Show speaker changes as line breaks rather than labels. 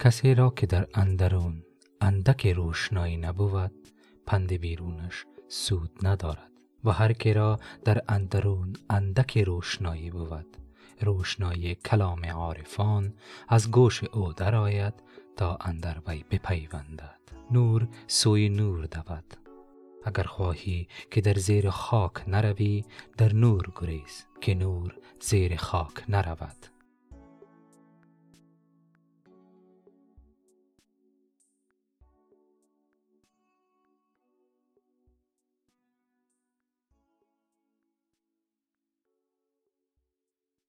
کسی را که در اندرون اندک روشنایی نبود پند بیرونش سود ندارد و هر که را در اندرون اندک روشنایی بود روشنایی کلام عارفان از گوش او درآید تا اندر وی بپیوندد. نور سوی نور دود. اگر خواهی که در زیر خاک نروی در نور گریز که نور زیر خاک نرود.